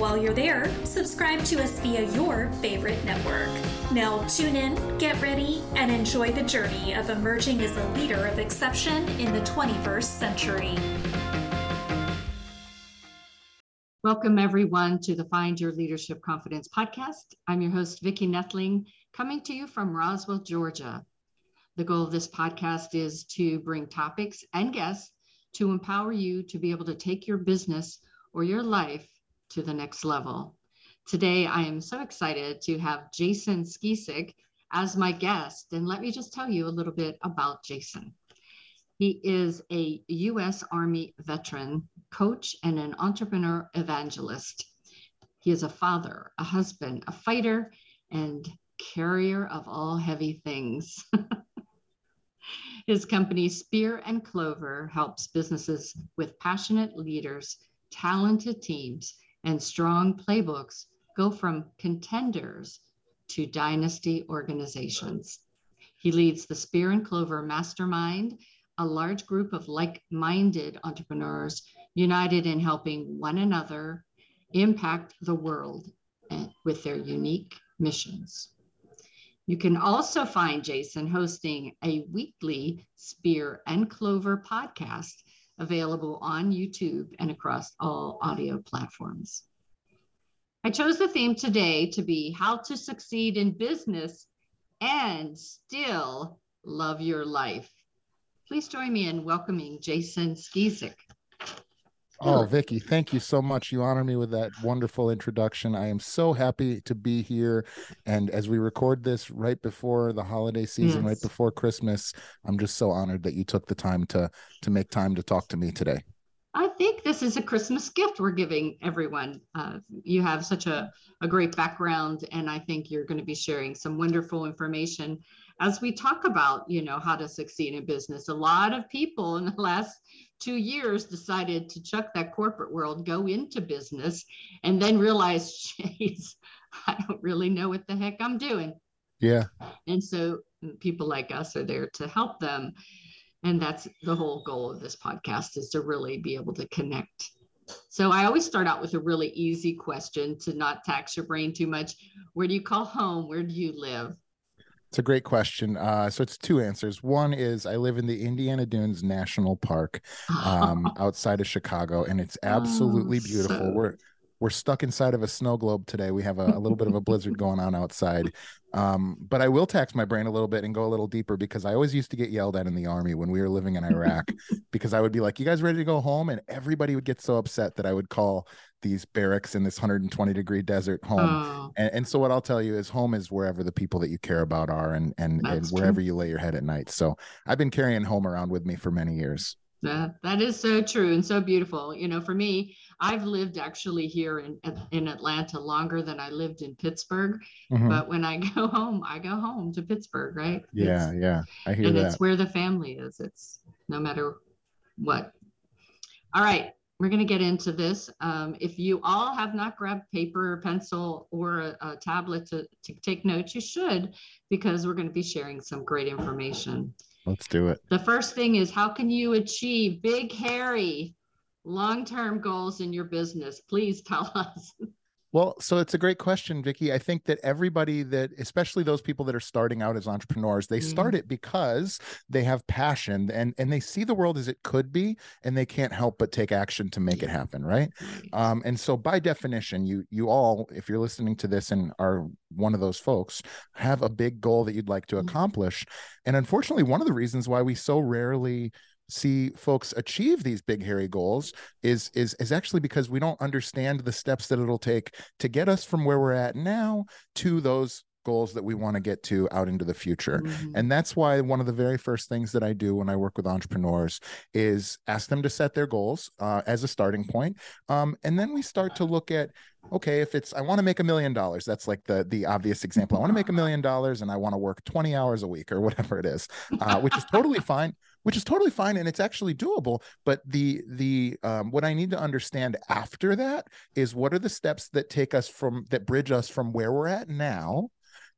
While you're there, subscribe to us via your favorite network. Now, tune in, get ready, and enjoy the journey of emerging as a leader of exception in the 21st century. Welcome, everyone, to the Find Your Leadership Confidence podcast. I'm your host, Vicki Nedling, coming to you from Roswell, Georgia. The goal of this podcast is to bring topics and guests to empower you to be able to take your business or your life to the next level. Today, I am so excited to have Jason Skeesick as my guest. And let me just tell you a little bit about Jason. He is a U.S. Army veteran, coach, and an entrepreneur evangelist. He is a father, a husband, a fighter, and carrier of all heavy things. His company, Spear and Clover, helps businesses with passionate leaders, talented teams, and strong playbooks go from contenders to dynasty organizations. He leads the Spear and Clover Mastermind, a large group of like minded entrepreneurs united in helping one another impact the world with their unique missions. You can also find Jason hosting a weekly Spear and Clover podcast available on YouTube and across all audio platforms. I chose the theme today to be how to succeed in business and still love your life. Please join me in welcoming Jason Skeesick. Oh, Vicki, thank you so much. You honor me with that wonderful introduction. I am so happy to be here. And as we record this right before the holiday season, yes. right before Christmas, I'm just so honored that you took the time to to make time to talk to me today. I think this is a Christmas gift we're giving everyone. Uh, you have such a, a great background, and I think you're going to be sharing some wonderful information as we talk about, you know, how to succeed in business. A lot of people in the last two years decided to chuck that corporate world, go into business, and then realize, jeez, I don't really know what the heck I'm doing. Yeah. And so people like us are there to help them. And that's the whole goal of this podcast is to really be able to connect. So I always start out with a really easy question to not tax your brain too much. Where do you call home? Where do you live? It's a great question. Uh, so it's two answers. One is I live in the Indiana Dunes National Park um, outside of Chicago, and it's absolutely oh, beautiful. So... We're we're stuck inside of a snow globe today. We have a, a little bit of a blizzard going on outside. Um, but I will tax my brain a little bit and go a little deeper because I always used to get yelled at in the army when we were living in Iraq because I would be like, "You guys ready to go home?" And everybody would get so upset that I would call these barracks in this 120 degree desert home. Oh. And, and, so what I'll tell you is home is wherever the people that you care about are and and, and wherever true. you lay your head at night. So I've been carrying home around with me for many years. That, that is so true and so beautiful. You know, for me, I've lived actually here in in Atlanta longer than I lived in Pittsburgh. Mm-hmm. But when I go home, I go home to Pittsburgh, right? Yeah, it's, yeah, I hear and that. it's where the family is. It's no matter what. All right, we're going to get into this. Um, if you all have not grabbed paper, or pencil, or a, a tablet to, to take notes, you should, because we're going to be sharing some great information. Let's do it. The first thing is how can you achieve big, hairy, long term goals in your business? Please tell us. Well, so it's a great question, Vicki. I think that everybody that, especially those people that are starting out as entrepreneurs, they mm-hmm. start it because they have passion and and they see the world as it could be, and they can't help but take action to make it happen, right? Um, and so, by definition, you you all, if you're listening to this and are one of those folks, have a big goal that you'd like to mm-hmm. accomplish. And unfortunately, one of the reasons why we so rarely see folks achieve these big hairy goals is is is actually because we don't understand the steps that it'll take to get us from where we're at now to those goals that we want to get to out into the future. Mhm. And that's why one of the very first things that I do when I work with entrepreneurs is ask them to set their goals uh, as a starting point. Um, and then we start to look at, okay, if it's I want to make a million dollars, that's like the the obvious example. I want to make a million dollars and I want to work 20 hours a week or whatever it is, uh, which is totally fine. Which is totally fine and it's actually doable. But the the um, what I need to understand after that is what are the steps that take us from that bridge us from where we're at now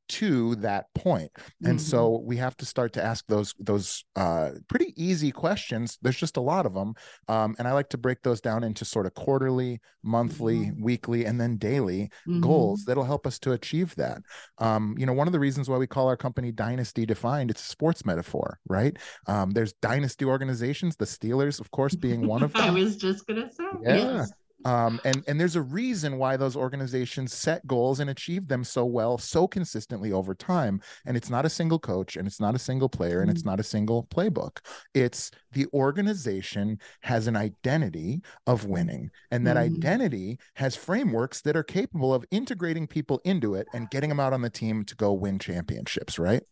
to that point and Mhm. so we have to start to ask those those uh pretty easy questions there's just a lot of them um and i like to break those down into sort of quarterly monthly Mhm. weekly and then daily Mhm. goals that'll help us to achieve that um you know one of the reasons why we call our company dynasty defined it's a sports metaphor right um there's dynasty organizations the steelers of course being one of them. I was just gonna say. Yeah. Yes. Um, and and there's a reason why those organizations set goals and achieve them so well so consistently over time and it's not a single coach and it's not a single player and it's not a single playbook it's the organization has an identity of winning and that Mhm. identity has frameworks that are capable of integrating people into it and getting them out on the team to go win championships right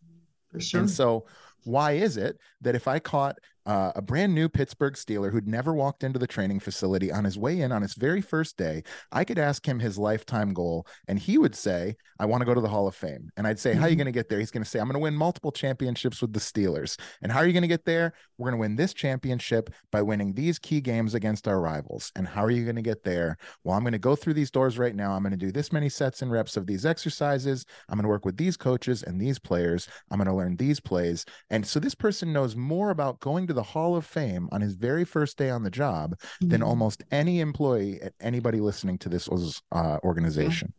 For sure. and so, why is it that if I caught uh, a brand new Pittsburgh Steeler who'd never walked into the training facility on his way in on his very first day, I could ask him his lifetime goal, and he would say, "I want to go to the Hall of Fame." And I'd say, "How are you Mhm. going to get there?" He's going to say, "I'm going to win multiple championships with the Steelers." And how are you going to get there? We're going to win this championship by winning these key games against our rivals. And how are you going to get there? Well, I'm going to go through these doors right now. I'm going to do this many sets and reps of these exercises. I'm going to work with these coaches and these players. I'm going to learn these plays. And so this person knows more about going to the Hall of Fame on his very first day on the job than Mhm. almost any employee at anybody listening to this uh, organization.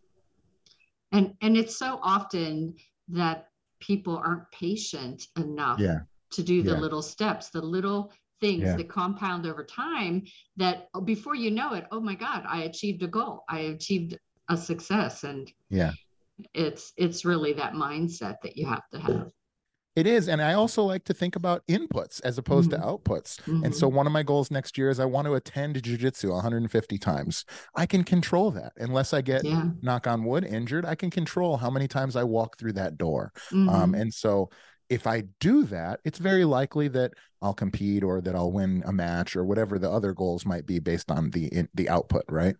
and and it's so often that people aren't patient enough Yeah. to do the Yeah. little steps the little things Yeah. that compound over time that oh, before you know it oh my god i achieved a goal i achieved a success and Yeah. it's it's really that mindset that you have to have It is. And I also like to think about inputs as opposed to outputs. And so one of my goals next year is I want to attend jujitsu 150 times. I can control that unless I get yeah knock on wood injured. I can control how many times I walk through that door. Mhm. Um, and so if I do that, it's very likely that I'll compete or that I'll win a match or whatever the other goals might be based on the in, the output, right?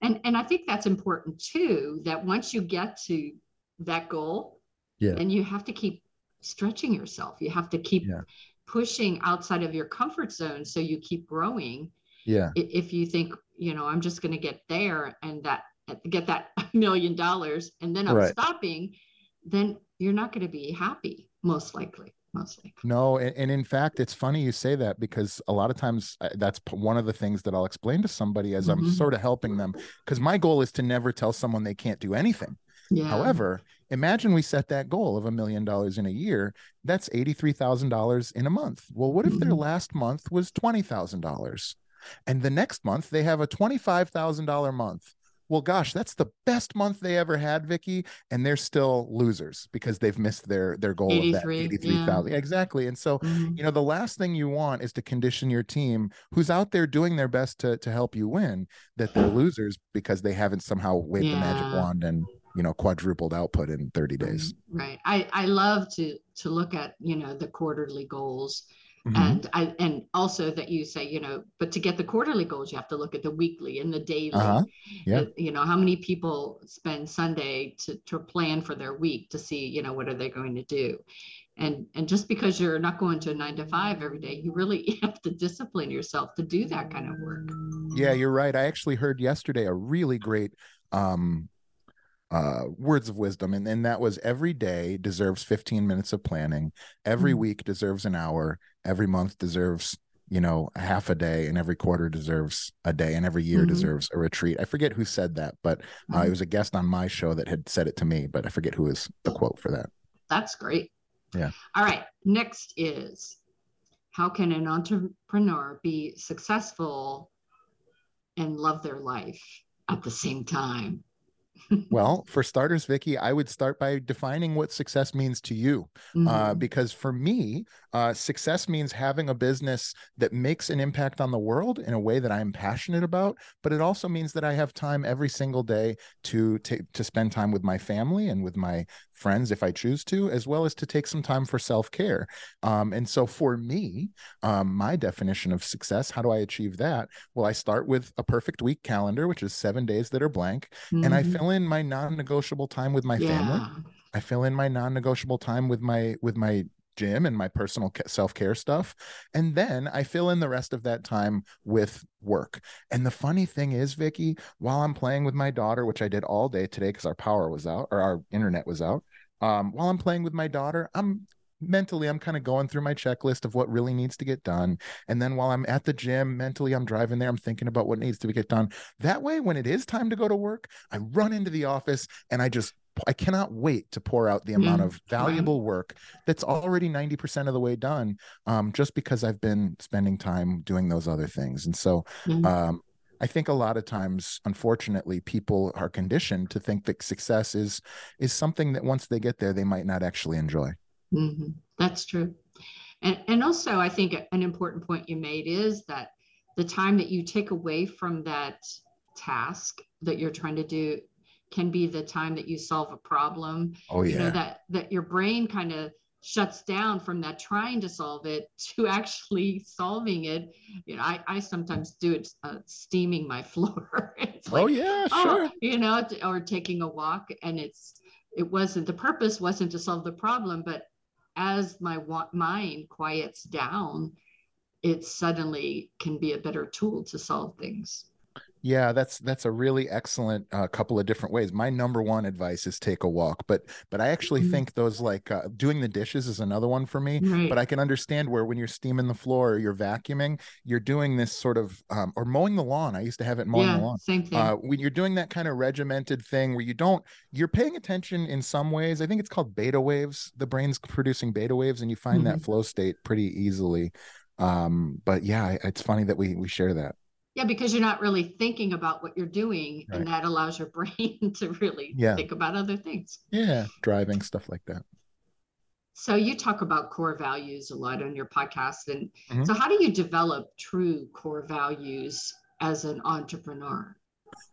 and and i think that's important too that once you get to that goal Yeah. then you have to keep stretching yourself you have to keep Yeah. pushing outside of your comfort zone so you keep growing Yeah. If you think you know i'm just going to get there and that get that million dollars and then i'm Right. stopping then you're not going to be happy most likely most likely No, and, and in fact, it's funny you say that because a lot of times uh, that's one of the things that I'll explain to somebody as I'm Mhm. sort of helping them. Because my goal is to never tell someone they can't do anything. yeah However, imagine we set that goal of a million dollars in a year. That's $83,000 in a month. Well, what if their Mhm. last month was $20,000? And the next month they have a $25,000 month. Well, gosh, that's the best month they ever had, Vicki, and they're still losers because they've missed their their goal of that 83, 83,000. Exactly. And so Mhm. you know the last thing you want is to condition your team who's out there doing their best to to help you win that they're losers because they haven't somehow waved the magic wand and you know quadrupled output in 30 days. right. I i love to to look at you know the quarterly goals. Mhm. and i and also that you say you know but to get the quarterly goals you have to look at the weekly and the daily. Uh-huh. Yeah. Uh, you know how many people spend sunday to, to plan for their week to see you know what are they going to do. And and just because you're not going to a nine to five every day you really have to discipline yourself to do that kind of work. Yeah you're right. I actually heard yesterday a really great um uh words of wisdom and, and that was every day deserves 15 minutes of planning every Mhm. week deserves an hour every month deserves you know a half a day and every quarter deserves a day and every year Mhm. deserves a retreat i forget who said that but uh, it Mhm. was a guest on my show that had said it to me but i forget who is the quote for that that's great Yeah. all right next is how can an entrepreneur be successful and love their life at the same time well, for starters, Vicki, I would start by defining what success means to you. Uh, mm-hmm. Uh, because for me, uh, success means having a business that makes an impact on the world in a way that I'm passionate about. But it also means that I have time every single day to to, to spend time with my family and with my friends if I choose to, as well as to take some time for self care. Um, and so for me, um, my definition of success, how do I achieve that? Well, I start with a perfect week calendar, which is seven days that are blank, mm-hmm. and I mm-hmm. fill in my non-negotiable time with my yeah. family. I fill in my non-negotiable time with my with my gym and my personal self-care stuff and then i fill in the rest of that time with work and the funny thing is vicki while i'm playing with my daughter which i did all day today because our power was out or our internet was out um, while i'm playing with my daughter i'm mentally i'm kind of going through my checklist of what really needs to get done and then while i'm at the gym mentally i'm driving there i'm thinking about what needs to be get done that way when it is time to go to work i run into the office and i just I cannot wait to pour out the amount mm, of valuable work that's already 90% of the way done um, just because I've been spending time doing those other things. And so mm. um, I think a lot of times, unfortunately, people are conditioned to think that success is is something that once they get there, they might not actually enjoy. Mm-hmm. That's true. And, and also, I think an important point you made is that the time that you take away from that task that you're trying to do can be the time that you solve a problem. Oh yeah. You know, that that your brain kind of shuts down from that trying to solve it to actually solving it. You know, I, I sometimes do it uh, steaming my floor. it's like, oh yeah, oh, sure. You know, or taking a walk, and it's it wasn't the purpose wasn't to solve the problem, but as my wa- mind quiets down, it suddenly can be a better tool to solve things. Yeah, that's that's a really excellent uh, couple of different ways. My number one advice is take a walk, but but I actually mm-hmm. think those like uh, doing the dishes is another one for me. Right. But I can understand where when you're steaming the floor or you're vacuuming, you're doing this sort of um, or mowing the lawn. I used to have it mowing yeah, the lawn. Same thing. Uh, when you're doing that kind of regimented thing where you don't, you're paying attention in some ways. I think it's called beta waves. The brain's producing beta waves, and you find mm-hmm. that flow state pretty easily. Um, but yeah, it's funny that we we share that. Yeah, because you're not really thinking about what you're doing, and that allows your brain to really yeah. think about other things. Yeah, driving stuff like that. So you talk about core values a lot on your podcast, and mm-hmm. so how do you develop true core values as an entrepreneur?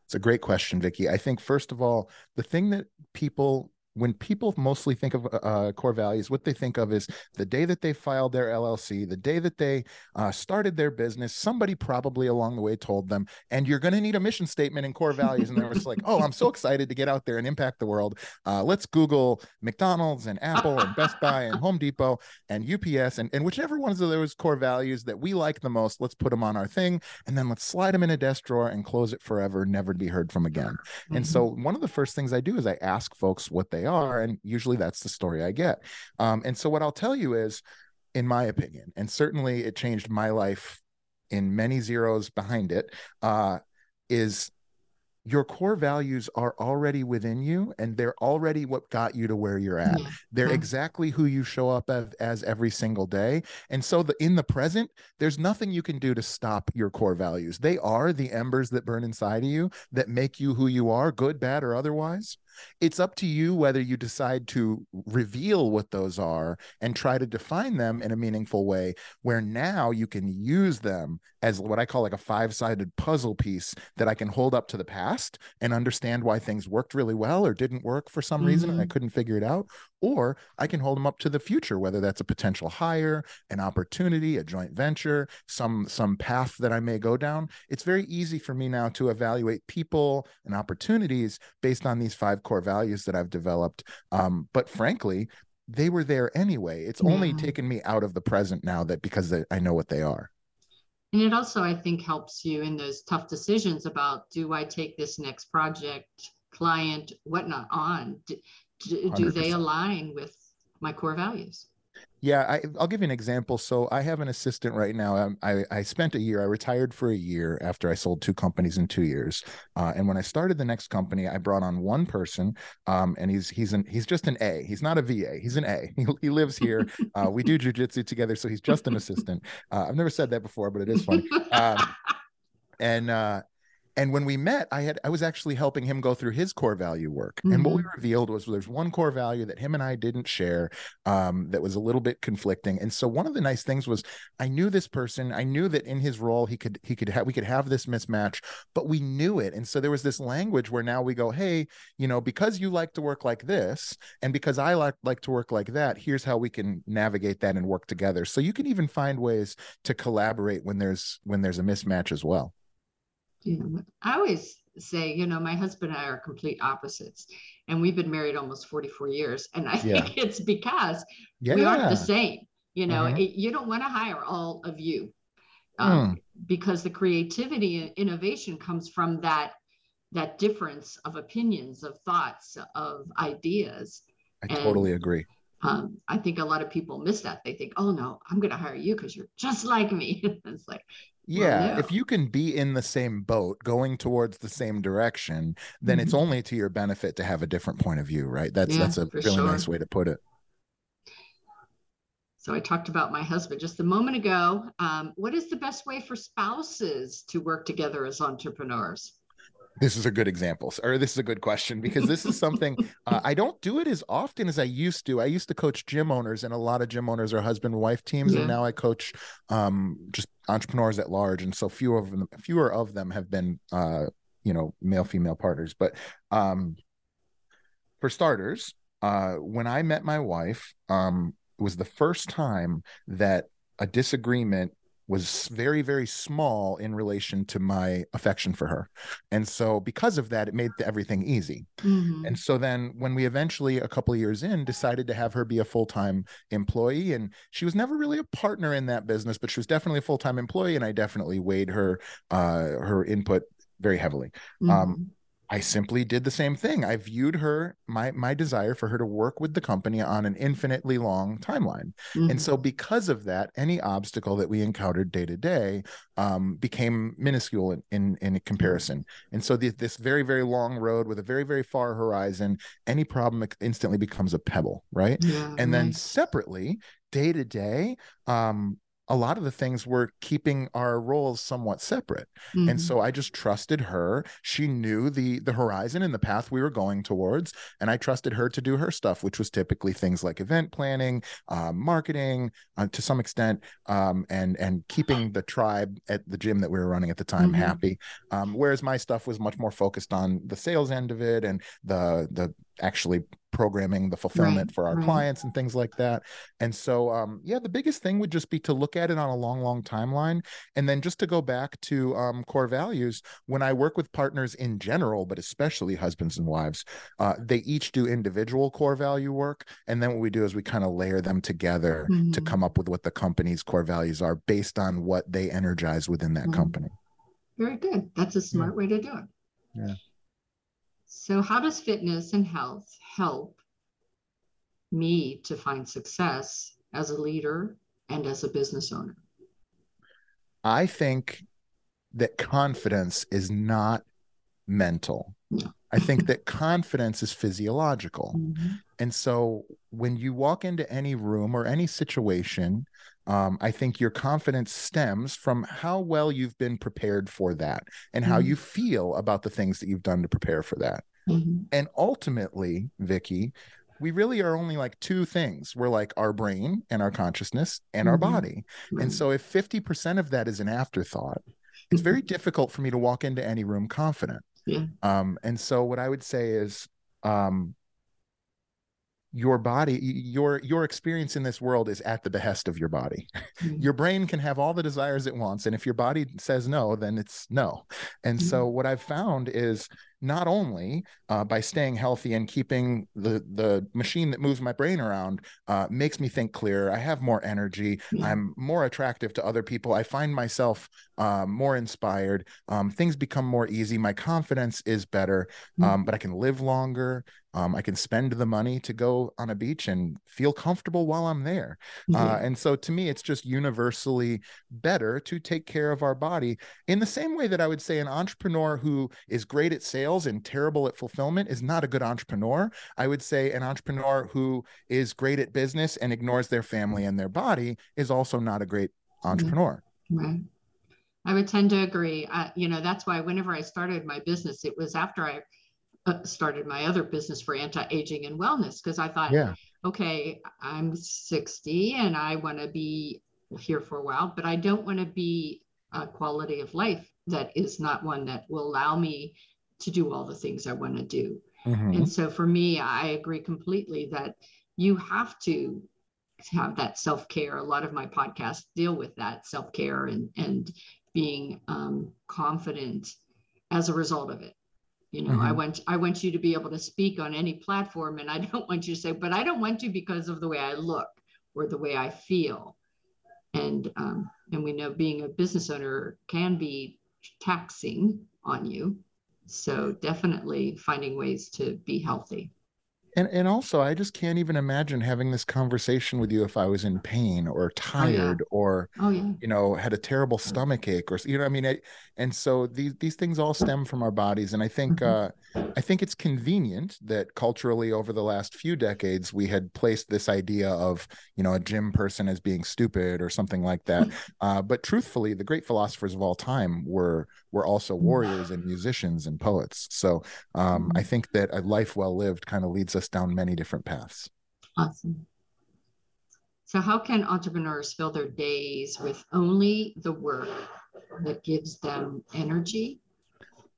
It's a great question, Vicki. I think first of all, the thing that people when people mostly think of uh, core values, what they think of is the day that they filed their LLC, the day that they uh, started their business, somebody probably along the way told them, and you're going to need a mission statement and core values. And they were just like, oh, I'm so excited to get out there and impact the world. Uh, let's Google McDonald's and Apple and Best Buy and Home Depot and UPS and, and whichever ones of those core values that we like the most, let's put them on our thing. And then let's slide them in a desk drawer and close it forever, never to be heard from again. Mm-hmm. And so one of the first things I do is I ask folks what they are. And usually that's the story I get. Um, and so what I'll tell you is, in my opinion, and certainly it changed my life in many zeros behind it, uh, is your core values are already within you and they're already what got you to where you're at yeah. they're exactly who you show up as, as, every single day and so the in the present there's nothing you can do to stop your core values they are the embers that burn inside of you that make you who you are good bad or otherwise it's up to you whether you decide to reveal what those are and try to define them in a meaningful way, where now you can use them as what I call like a five sided puzzle piece that I can hold up to the past and understand why things worked really well or didn't work for some mm-hmm. reason and I mm-hmm. couldn't figure it out. Or I can hold them up to the future, whether that's a potential hire, an opportunity, a joint venture, some some path that I may go down. It's very easy for me now to evaluate people and opportunities based on these five core values that I've developed. Um, but frankly, they were there anyway. It's yeah. only taken me out of the present now that because I know what they are. And it also, I think, helps you in those tough decisions about do I take this next project, client, whatnot on? Do, do they align with my core values? Yeah, I, will give you an example. So I have an assistant right now. Um, I, I spent a year. I retired for a year after I sold two companies in two years. Uh, and when I started the next company, I brought on one person, um, and he's he's an he's just an A. He's not a VA. He's an A. He, he lives here. Uh, we do jujitsu together, so he's just an assistant. Uh, I've never said that before, but it is funny. Um, and uh, and when we met i had i was actually helping him go through his core value work. Mm-hmm. and what we mm-hmm. revealed was there's one core value that him and i didn't share um, that was a little bit conflicting. And so one of the nice things was i knew this person. I knew that in his role he could he could have we could have this mismatch but we knew it. And so there was this language where now we go hey you know because you like to work like this and because i like like to work like that here's how we can navigate that and work together. So you can even find ways to collaborate when there's when there's a mismatch as well yeah, I always say, you know, my husband and I are complete opposites, and we've been married almost 44 years. And I yeah. think it's because yeah. we aren't the same. You know, mm-hmm. it, you don't want to hire all of you um, mm. because the creativity and innovation comes from that that difference of opinions, of thoughts, of ideas. I and, totally agree. Um, I think a lot of people miss that. They think, "Oh no, I'm going to hire you because you're just like me." it's like, yeah, well, if you can be in the same boat going towards the same direction then mm-hmm. it's only to your benefit to have a different point of view right that's yeah, that's a really sure. nice way to put it so i talked about my husband just a moment ago um, what is the best way for spouses to work together as entrepreneurs this is a good example, or this is a good question because this is something uh, I don't do it as often as I used to. I used to coach gym owners, and a lot of gym owners are husband wife teams, yeah. and now I coach um, just entrepreneurs at large, and so fewer of them, fewer of them have been, uh, you know, male female partners. But um, for starters, uh, when I met my wife, um, it was the first time that a disagreement was very very small in relation to my affection for her and so because of that it made everything easy mm-hmm. and so then when we eventually a couple of years in decided to have her be a full-time employee and she was never really a partner in that business but she was definitely a full-time employee and i definitely weighed her uh her input very heavily um, mm-hmm. um I simply did the same thing. I viewed her my my desire for her to work with the company on an infinitely long timeline, mm-hmm. and so because of that, any obstacle that we encountered day to day um, became minuscule in, in, in comparison. And so the, this very very long road with a very very far horizon, any problem instantly becomes a pebble, right? Yeah, and right. then separately, day to day, um, a lot of the things were keeping our roles somewhat separate mm-hmm. and so i just trusted her she knew the the horizon and the path we were going towards and i trusted her to do her stuff which was typically things like event planning uh, marketing uh, to some extent um, and and keeping the tribe at the gym that we were running at the time mm-hmm. happy um, whereas my stuff was much more focused on the sales end of it and the the actually programming the fulfillment right, for our right. clients and things like that and so um, yeah the biggest thing would just be to look at it on a long long timeline and then just to go back to um, core values when i work with partners in general but especially husbands and wives uh, they each do individual core value work and then what we do is we kind of layer them together mm-hmm. to come up with what the company's core values are based on what they energize within that mm-hmm. company very good that's a smart yeah. way to do it yeah so, how does fitness and health help me to find success as a leader and as a business owner? I think that confidence is not mental. No. I think that confidence is physiological. Mm-hmm. And so when you walk into any room or any situation, um, I think your confidence stems from how well you've been prepared for that and how mm-hmm. you feel about the things that you've done to prepare for that. Mm-hmm. And ultimately, Vicki, we really are only like two things. We're like our brain and our consciousness and mm-hmm. our body. Mm-hmm. And so if 50% of that is an afterthought, it's very mm-hmm. difficult for me to walk into any room confident. Um, and so what I would say is um, your body your your experience in this world is at the behest of your body mm-hmm. your brain can have all the desires it wants and if your body says no then it's no and mm-hmm. so what i've found is not only uh, by staying healthy and keeping the the machine that moves my brain around uh, makes me think clearer i have more energy yeah. i'm more attractive to other people i find myself uh, more inspired um, things become more easy my confidence is better mm-hmm. um, but i can live longer um, I can spend the money to go on a beach and feel comfortable while I'm there. Mm-hmm. Uh, and so to me, it's just universally better to take care of our body in the same way that I would say an entrepreneur who is great at sales and terrible at fulfillment is not a good entrepreneur. I would say an entrepreneur who is great at business and ignores their family and their body is also not a great entrepreneur. Right. I would tend to agree. I, you know, that's why whenever I started my business, it was after I uh, started my other business for anti-aging and wellness because I thought, yeah. okay, I'm 60 and I want to be here for a while, but I don't want to be a quality of life that is not one that will allow me to do all the things I want to do. Mm-hmm. And so for me, I agree completely that you have to have that self-care. A lot of my podcasts deal with that self-care and and being um, confident as a result of it. You know, mm-hmm. I want I want you to be able to speak on any platform, and I don't want you to say, but I don't want to because of the way I look or the way I feel. And um, and we know being a business owner can be taxing on you. So definitely finding ways to be healthy and and also i just can't even imagine having this conversation with you if i was in pain or tired oh, yeah. or oh, yeah. you know had a terrible stomach ache or you know i mean I, and so these these things all stem from our bodies and i think mm-hmm. uh, i think it's convenient that culturally over the last few decades we had placed this idea of you know a gym person as being stupid or something like that uh, but truthfully the great philosophers of all time were were also warriors and musicians and poets so um, i mm-hmm. think that a life well lived kind of leads us down many different paths awesome so how can entrepreneurs fill their days with only the work that gives them energy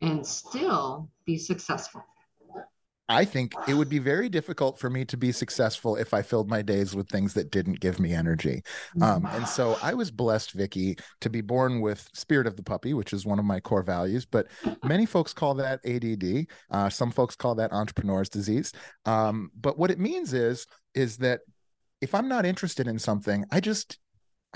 and still be successful? I think it would be very difficult for me to be successful if I filled my days with things that didn't give me energy. Um, and so I was blessed, Vicki, to be born with spirit of the puppy, which is one of my core values. But many folks call that ADD. Uh, some folks call that entrepreneur's disease. Um, but what it means is is that if I'm not interested in something, I just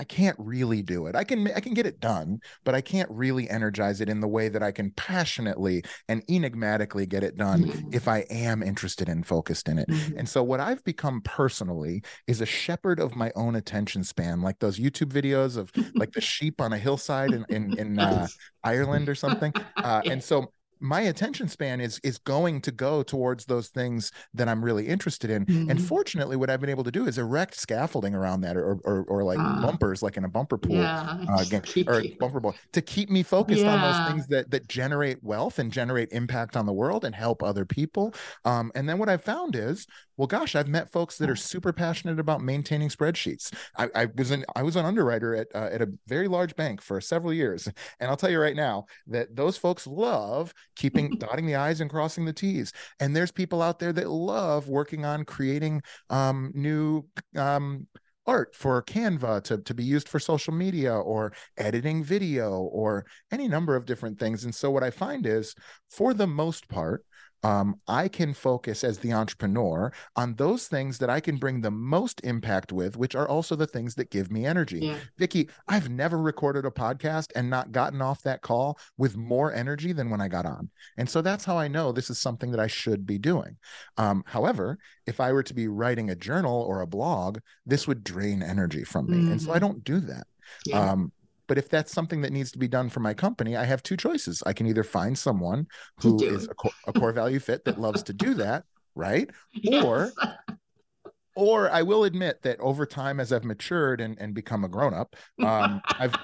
I can't really do it. I can I can get it done, but I can't really energize it in the way that I can passionately and enigmatically get it done mm-hmm. if I am interested and focused in it. Mm-hmm. And so what I've become personally is a shepherd of my own attention span, like those YouTube videos of like the sheep on a hillside in in, in uh, Ireland or something. Uh, and so my attention span is is going to go towards those things that I'm really interested in. Mm-hmm. And fortunately, what I've been able to do is erect scaffolding around that, or or, or like uh, bumpers, like in a bumper pool yeah, uh, game, or bumper ball, to keep me focused yeah. on those things that that generate wealth and generate impact on the world and help other people. Um, and then what I've found is well gosh i've met folks that are super passionate about maintaining spreadsheets i, I was an i was an underwriter at uh, at a very large bank for several years and i'll tell you right now that those folks love keeping dotting the i's and crossing the t's and there's people out there that love working on creating um, new um, art for Canva to, to be used for social media or editing video or any number of different things. And so, what I find is, for the most part, um, I can focus as the entrepreneur on those things that I can bring the most impact with, which are also the things that give me energy. Yeah. Vicki, I've never recorded a podcast and not gotten off that call with more energy than when I got on. And so that's how I know this is something that I should be doing. Um, however, if I were to be writing a journal or a blog, this would drain energy from me. Mm-hmm. And so I mm-hmm. don't do that. Yeah. Um, but if that's something that needs to be done for my company, I have two choices. I can either find someone who is a, core, a core value fit that loves to do that, right? Yes. Or or I will admit that over time, as I've matured and, and become a grown up, um, I've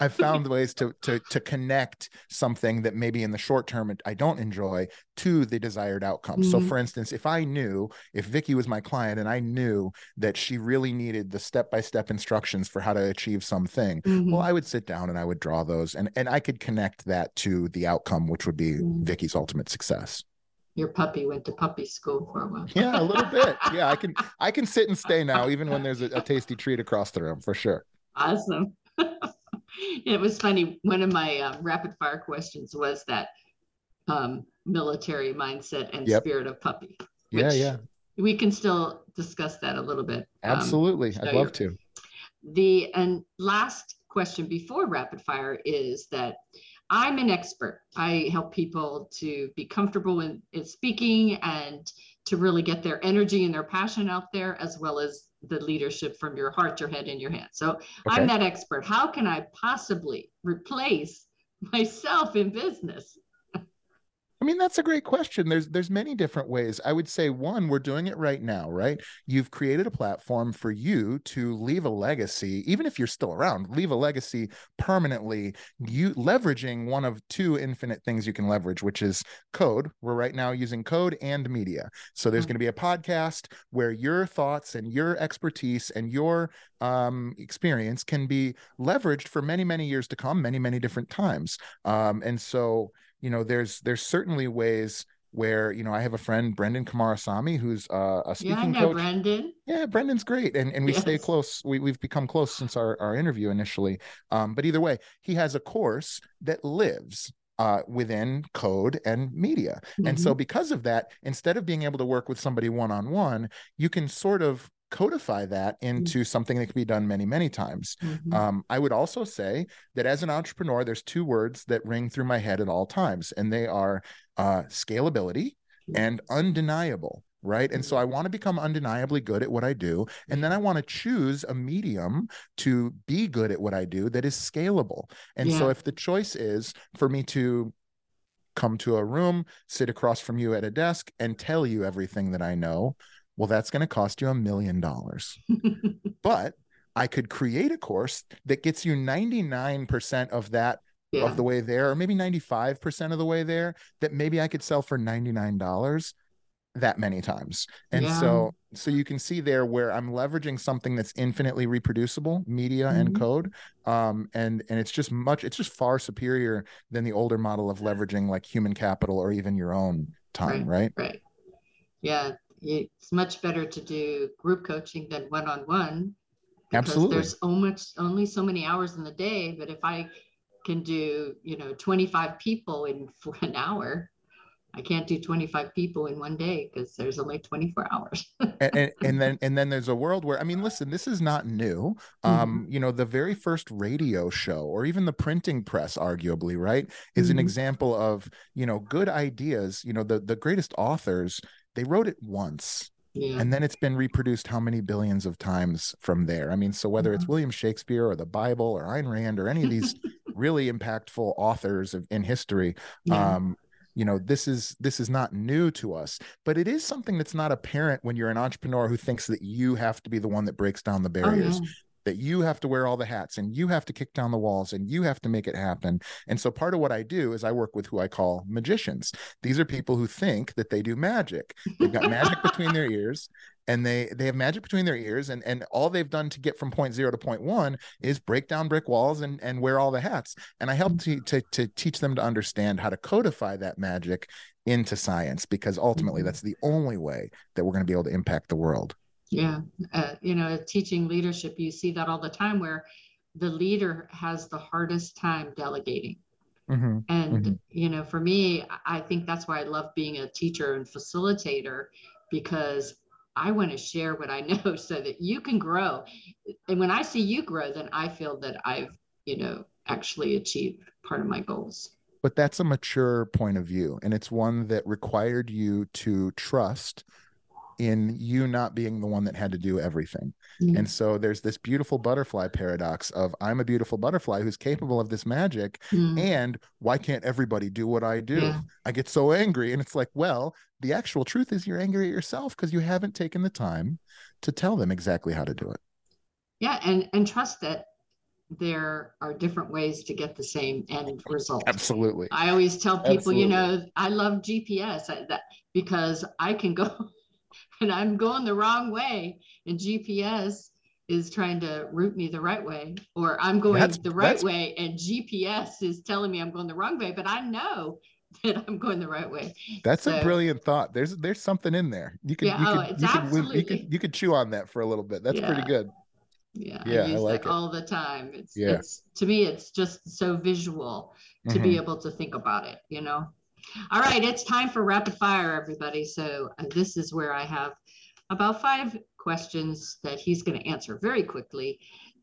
I've found ways to to to connect something that maybe in the short term I don't enjoy to the desired outcome. Mm-hmm. So for instance, if I knew if Vicki was my client and I knew that she really needed the step-by-step instructions for how to achieve something, mm-hmm. well, I would sit down and I would draw those and and I could connect that to the outcome, which would be mm-hmm. Vicki's ultimate success your puppy went to puppy school for a while. yeah, a little bit. Yeah, I can I can sit and stay now, even when there's a, a tasty treat across the room for sure. Awesome. it was funny. One of my uh, rapid fire questions was that um, military mindset and yep. spirit of puppy. Yeah, yeah. We can still discuss that a little bit. Um, Absolutely, um, I'd love to. The and last question before rapid fire is that I'm an expert. I help people to be comfortable in, in speaking and to really get their energy and their passion out there, as well as the leadership from your heart, your head, and your hands. So okay. I'm that expert. How can I possibly replace myself in business? I mean, that's a great question. There's there's many different ways. I would say one, we're doing it right now, right? You've created a platform for you to leave a legacy, even if you're still around, leave a legacy permanently. You leveraging one of two infinite things you can leverage, which is code. We're right now using code and media. So there's mm-hmm. going to be a podcast where your thoughts and your expertise and your um, experience can be leveraged for many, many years to come, many, many different times. Um, and so you know there's there's certainly ways where you know I have a friend Brendan Kumarasamy who's uh, a speaking yeah, I know coach. Brendan. Yeah, Brendan's great, and and we yes. stay close. We we've become close since our our interview initially. Um, but either way, he has a course that lives. Uh, within code and media. Mm-hmm. And so, mm-hmm. because of that, instead of being able to work with somebody one on one, you can sort of codify that into mm-hmm. something that can be done many many times mm-hmm. um, i would also say that as an entrepreneur there's two words that ring through my head at all times and they are uh, scalability and undeniable right and so i mm-hmm. want to become undeniably good at what i do and then i want to choose a medium to be good at what i do that is scalable and yeah. so if the choice is for me to come to a room sit across from you at a desk and tell you everything that i know well, that's going to cost you a million dollars. But I could create a course that gets you 99% of that yeah. of the way there, or maybe 95% of the way there, that maybe I could sell for $99 that many times. And yeah. so so you can see there where I'm leveraging something that's infinitely reproducible, media mm-hmm. and code. Um, and and it's just much, it's just far superior than the older model of leveraging like human capital or even your own time, right? Right. right. Yeah it's much better to do group coaching than one-on-one because Absolutely. there's almost only so many hours in the day but if i can do you know 25 people in for an hour i can't do 25 people in one day because there's only 24 hours and, and, and, then and then there's a world where i mean listen this is not new um mm-hmm. you know the very first radio show or even the printing press arguably right is mm-hmm. an example of you know good ideas you know the the greatest authors they wrote it once yeah. and then it's been reproduced how many billions of times from there i mean so whether it's william shakespeare or the bible or ayn rand or any of these really impactful authors of, in history yeah. um you know this is this is not new to us but it is something that's not apparent when you're an entrepreneur who thinks that you have to be the one that breaks down the barriers oh, yeah that you have to wear all the hats and you have to kick down the walls and you have to make it happen. And so part of what I do is I work with who I call magicians. These are people who think that they do magic. They've got magic between their ears and they they have magic between their ears and and all they've done to get from point zero to point one is break down brick walls and and wear all the hats and i help to to, to teach them to understand how to codify that magic into science because ultimately mm-hmm. that's the only way that we're going to be able to impact the world yeah, uh, you know, teaching leadership, you see that all the time where the leader has the hardest time delegating. Mm-hmm. And, mm-hmm. you know, for me, I think that's why I love being a teacher and facilitator because I want to share what I know so that you can grow. And when I see you grow, then I feel that I've, you know, actually achieved part of my goals. But that's a mature point of view. And it's one that required you to trust in you not being the one that had to do everything. Mm-hmm. And so there's this beautiful butterfly paradox of I'm a beautiful butterfly who's capable of this magic. Mm-hmm. And why can't everybody do what I do? Yeah. I get so angry. And it's like, well, the actual truth is you're angry at yourself because you haven't taken the time to tell them exactly how to do it. Yeah. And, and trust that there are different ways to get the same end result. Absolutely. I always tell people, Absolutely. you know, I love GPS that because I can go and I'm going the wrong way, and GPS is trying to route me the right way, or I'm going that's, the right way, and GPS is telling me I'm going the wrong way, but I know that I'm going the right way. That's so, a brilliant thought. There's there's something in there. You can yeah, you oh, could, you could, you could you could chew on that for a little bit. That's yeah. pretty good. Yeah, yeah, I use I like that it. all the time. It's yeah. it's to me it's just so visual to mm-hmm. be able to think about it, you know. All right, it's time for rapid fire, everybody. So uh, this is where I have about five questions that he's going to answer very quickly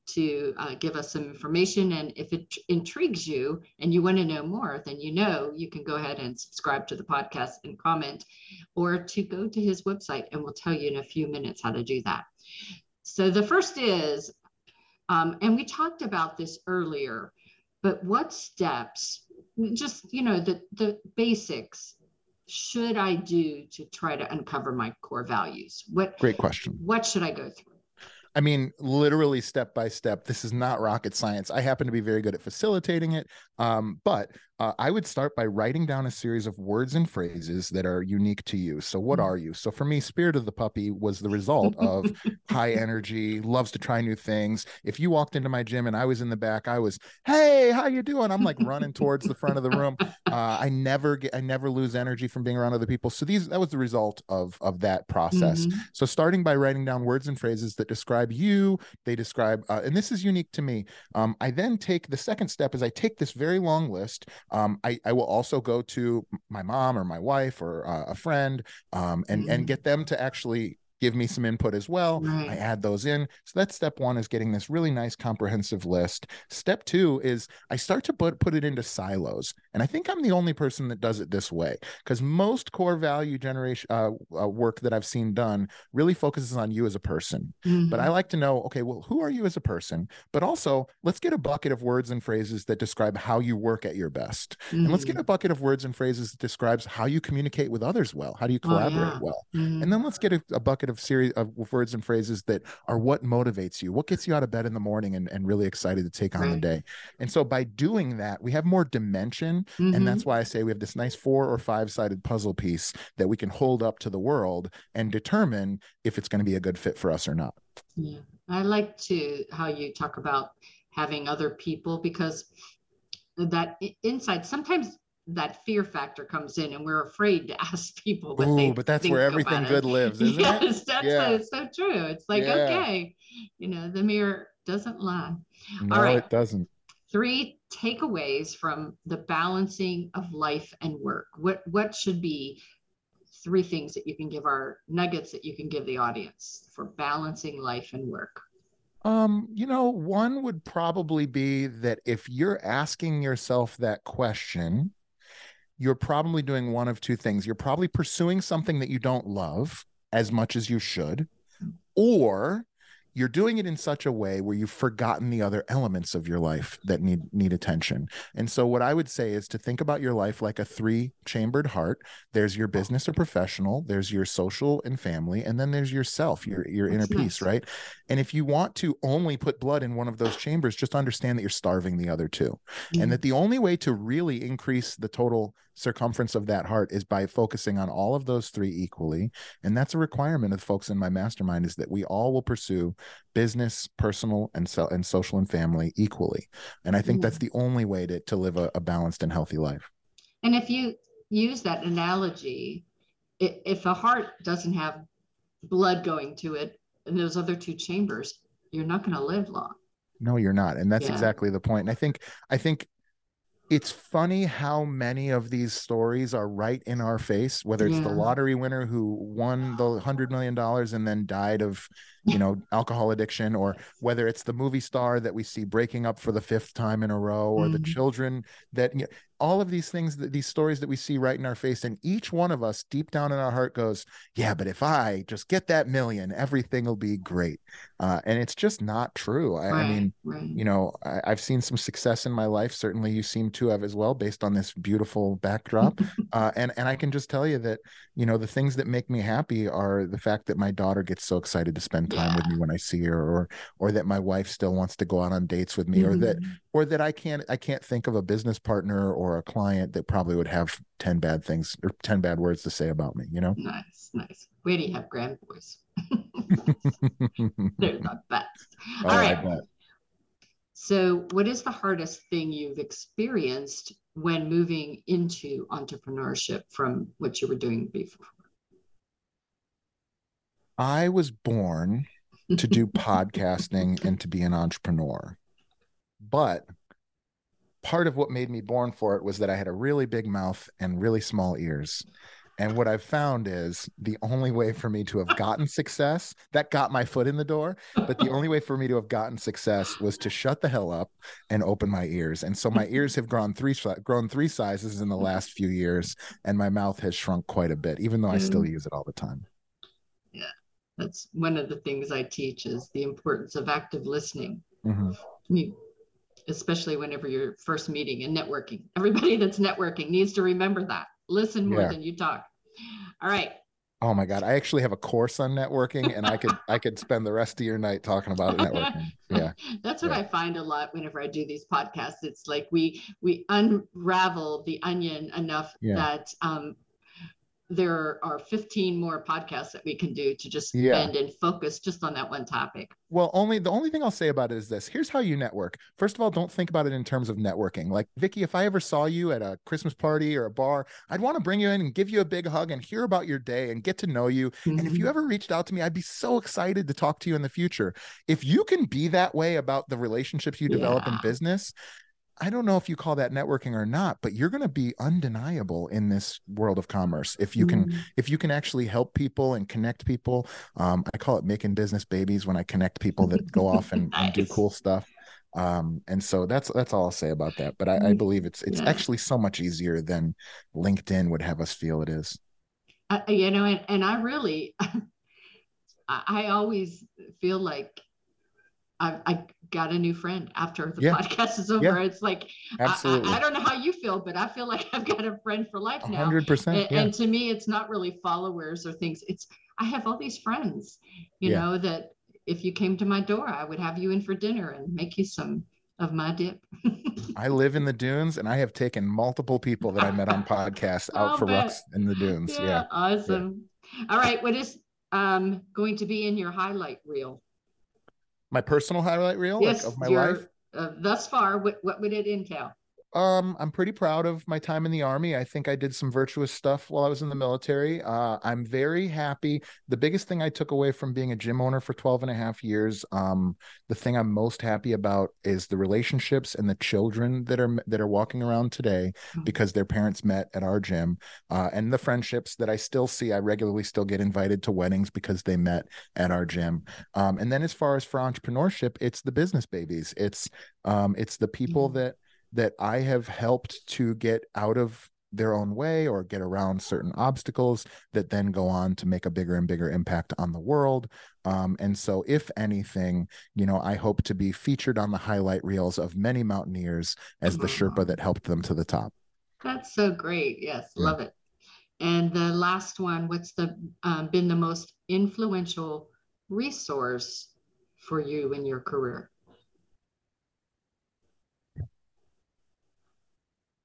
to uh, give us some information. And if it intrigues you and you want to know more, then you know you can go ahead and subscribe to the podcast and comment, or to go to his website, and we'll tell you in a few minutes how to do that. So the first is, um, and we talked about this earlier, but what steps just you know the the basics should I do to try to uncover my core values? What great question. What should I go through? I mean, literally step by step. This is not rocket science. I happen to be very good at facilitating it. Um, but uh, I would start by writing down a series of words and phrases that are unique to you. So, what are you? So, for me, Spirit of the Puppy was the result of high energy, loves to try new things. If you walked into my gym and I was in the back, I was, "Hey, how you doing?" I'm like running towards the front of the room. Uh, I never get, I never lose energy from being around other people. So these that was the result of of that process. Mm-hmm. So, starting by writing down words and phrases that describe you, they describe, uh, and this is unique to me. Um, I then take the second step is I take this very long list um, I, I will also go to my mom or my wife or uh, a friend um, and mm-hmm. and get them to actually give me some input as well. Right. I add those in. So that's step one is getting this really nice comprehensive list. Step two is I start to put, put it into silos. And I think I'm the only person that does it this way because most core value generation uh, uh, work that I've seen done really focuses on you as a person. Mm-hmm. But I mm-hmm. like to know, okay, well, who are you as a person? But also let's get a bucket of words and phrases that describe how you work at your best. Mm-hmm. And let's get mm-hmm. a bucket of words and phrases that describes how you communicate with others well. How do you collaborate oh, yeah. well? Mm-hmm. And then let's get a, a bucket of series of words and phrases that are what motivates you, what gets you out of bed in the morning and, and really excited to take on right. the day. And so by doing that, we have more dimension. Mm-hmm. And that's why I say we have this nice four or five sided puzzle piece that we can hold up to the world and determine if it's going to be a good fit for us or not. Yeah. I like to how you talk about having other people because that insight sometimes that fear factor comes in and we're afraid to ask people what Ooh, they but that's where everything good it. lives isn't yes, it that's yeah. so, so true it's like yeah. okay you know the mirror doesn't lie no All right. it doesn't three takeaways from the balancing of life and work what what should be three things that you can give our nuggets that you can give the audience for balancing life and work um, you know, one would probably be that if you're asking yourself that question, you're probably doing one of two things. You're probably pursuing something that you don't love as much as you should, or you're doing it in such a way where you've forgotten the other elements of your life that need need attention. And so what I would say is to think about your life like a three-chambered heart. There's your business or professional, there's your social and family, and then there's yourself, your your inner peace, right? And if you want to only put blood in one of those chambers, just understand that you're starving the other 2 mm-hmm. And that the only way to really increase the total circumference of that heart is by focusing on all of those three equally. And that's a requirement of folks in my mastermind is that we all will pursue business, personal, and so and social and family equally. And I think mm-hmm. that's the only way to, to live a, a balanced and healthy life. And if you use that analogy, if a heart doesn't have blood going to it and those other two chambers, you're not going to live long. No, you're not. And that's yeah. exactly the point. And I think, I think it's funny how many of these stories are right in our face whether it's yeah. the lottery winner who won the hundred million dollars and then died of you know alcohol addiction or whether it's the movie star that we see breaking up for the fifth time in a row or mm-hmm. the children that you know, all of these things that these stories that we see right in our face and each one of us deep down in our heart goes yeah but if i just get that million everything will be great uh, and it's just not true i, right, I mean right. you know I, have seen some success in my life certainly you seem to have as well based on this beautiful backdrop uh, and and i can just tell you that you know the things that make me happy are the fact that my daughter gets so excited to spend time yeah. with me when i see her or or that my wife still wants to go out on dates with me mm-hmm. or that mm-hmm. or that i can't i can't think of a business partner or a client that probably would have 10 bad things or 10 bad words to say about me, you know? Nice, nice. Where do you have grand boys? They're the best. Oh, All right. So, what is the hardest thing you've experienced when moving into entrepreneurship from what you were doing before? I was born to do podcasting and to be an entrepreneur. But part of what made me born for it was that I had a really big mouth and really small ears. And what I've found is the only way for me to have gotten success, that got my foot in the door, but the only way for me to have gotten success was to shut the hell up and open my ears. And so my ears have grown three grown three sizes in the last few years and my mouth has shrunk quite a bit even though I still mm. use it all the time. Yeah. That's one of the things I teach is the importance of active listening. Mm-hmm. You especially whenever you're first meeting and networking. Everybody that's networking needs to remember that. listen more yeah. than you talk. All right. Oh my God. I actually have a course on networking and I could I could spend the rest of your night talking about networking. Yeah. That's what yeah. I find a lot whenever I do these podcasts. It's like we we unravel the onion enough yeah. that um there are 15 more podcasts that we can do to just yeah. spend and focus just on that one topic. Well, only the only thing I'll say about it is this. Here's how you network. First of all, don't think about it in terms of networking. Like Vicki, if I ever saw you at a Christmas party or a bar, I'd want to bring you in and give you a big hug and hear about your day and get to know you. Mm-hmm. And if you mm-hmm. ever reached out to me, I'd be so excited to talk to you in the future. If you can be that way about the relationships you develop yeah. in business, I don't know if you call that networking or not, but you're going to be undeniable in this world of commerce if you can mm. if you can actually help people and connect people. Um, I call it making business babies when I connect people that go off and, nice. and, do cool stuff. Um, and so that's that's all I'll say about that. But I, I mm. believe it's it's yeah. actually so much easier than LinkedIn would have us feel it is. Uh, you know, and, and I really, I always feel like I, I got a new friend after the yeah. podcast is over. Yeah. It's like Absolutely. I, I, don't know how you feel, but I feel like I've got a friend for life now. Hundred percent. And, to me, it's not really followers or things. It's I have all these friends, you know, that if you came to my door, I would have you in for dinner and make you some of my dip. I live in the dunes and I have taken multiple people that I met on podcasts out for walks in the dunes. Yeah. Awesome. All right. What is um, going to be in your highlight reel? My personal highlight reel yes, like, of my life. uh, thus far what, what would it entail um, I'm pretty proud of my time in the army. I think I did some virtuous stuff while I was in the military. Uh, I'm very happy. The biggest thing I took away from being a gym owner for 12 and a half years, um, the thing I'm most happy about is the relationships and the children that are that are walking around today mm-hmm. because their parents met at our gym, uh, and the friendships that I still see. I regularly still get invited to weddings because they met at our gym. Um, and then as far as for entrepreneurship, it's the business babies. It's um, it's the people mm-hmm. that that I have helped to get out of their own way or get around certain obstacles that then go on to make a bigger and bigger impact on the world. Um, and so, if anything, you know, I hope to be featured on the highlight reels of many mountaineers as the Sherpa that helped them to the top. That's so great. Yes, yeah. love it. And the last one, what's the um, been the most influential resource for you in your career?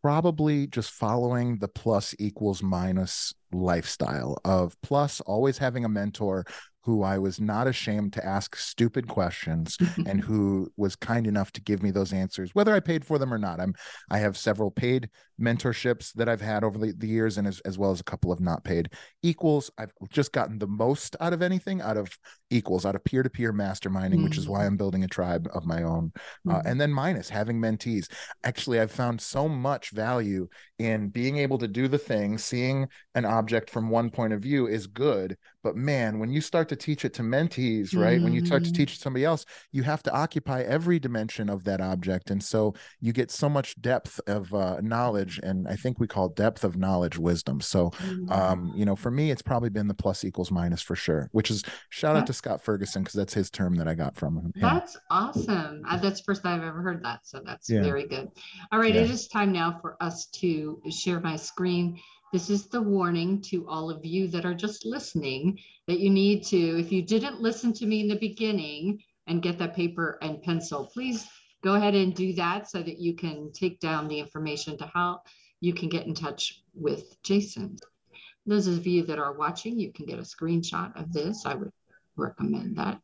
Probably just following the plus equals minus lifestyle of plus always having a mentor who I was not ashamed to ask stupid questions and who was kind enough to give me those answers, whether I paid for them or not. I'm I have several paid mentorships that I've had over the, the years and as, as well as a couple of not paid equals. I've just gotten the most out of anything out of equals, out of peer-to-peer masterminding, mm-hmm. which is why mm. I'm building a tribe of my own. Uh, mm-hmm. Uh, and then minus having mentees. Actually, I've found so much value in being able to do the thing, seeing an object from one point of view is good. But man, when you start to teach it to mentees, right? Mm-hmm. When you start to mm-hmm. teach somebody else, you have to occupy every dimension of that object. And so you get so much depth of uh, knowledge. And I think we call depth of knowledge wisdom. So, mm-hmm. um, you know, for me, it's probably been the plus equals minus for sure, which is shout out to Scott Ferguson because that's his term that I got from him. Yeah. That's awesome. Uh, that's first time I've ever heard that. So that's yeah. very good. All right. Yeah. It is time now for us to share my screen. This is the warning to all of you that are just listening that you need to, if you didn't listen to me in the beginning and get that paper and pencil, please go ahead and do that so that you can take down the information to how you can get in touch with Jason. Those of you that are watching, you can get a screenshot of this. I would recommend that.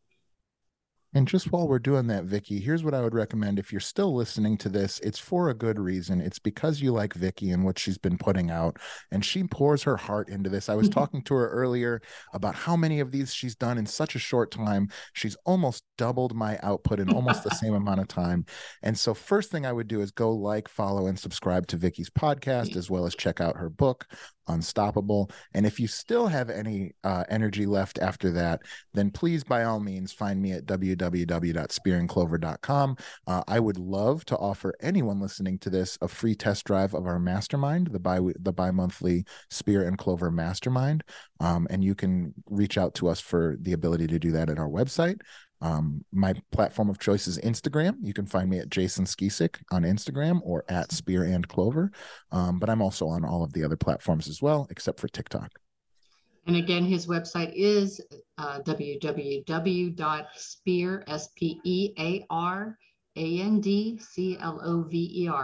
And just while we're doing that, Vicki, here's what I would recommend. If you're still listening to this, it's for a good reason. It's because you like Vicki and what she's been putting out, and she pours her heart into this. I was mm-hmm. talking to her earlier about how many of these she's done in such a short time. She's almost doubled my output in almost the same amount of time. And so, first thing I would do is go like, follow, and subscribe to Vicki's podcast, as well as check out her book, Unstoppable. And if you still have any uh, energy left after that, then please, by all means, find me at www.spearandclover.com. Uh, I would love to offer anyone listening to this a free test drive of our mastermind, the bi the bi-monthly Spear and Clover Mastermind. Um, and you can reach out to us for the ability to do that at our website. Um, my platform of choice is Instagram. You can find me at Jason Skeesick on Instagram or at Spear and Clover. Um, but I'm also on all of the other platforms as well, except for TikTok. And again, his website is uh, www.spear, S-P-E-A-R, a-N-D-C-L-O-V-E-R,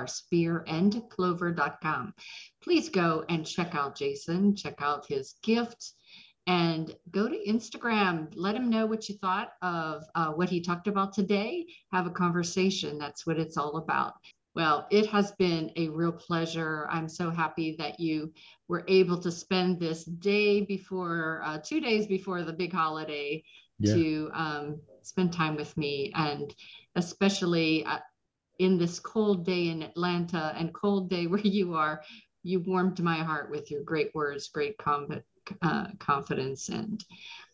spearandclover.com. Please go and check out Jason, check out his gift, and go to Instagram. Let him know what you thought of uh, what he talked about today. Have a conversation. That's what it's all about. Well, it has been a real pleasure. I'm so happy that you were able to spend this day before, uh, two days before the big holiday, yeah. to um, spend time with me. And especially uh, in this cold day in Atlanta and cold day where you are, you warmed my heart with your great words, great com- uh, confidence. And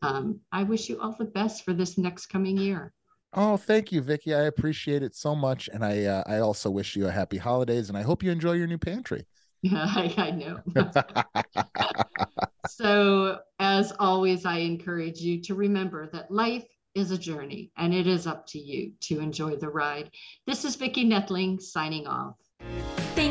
um, I wish you all the best for this next coming year. Oh, thank you, Vicki. I appreciate it so much, and I uh, I also wish you a happy holidays, and I hope you enjoy your new pantry. Yeah, I, I know. so, as always, I encourage you to remember that life is a journey, and it is up to you to enjoy the ride. This is Vicki Netling signing off.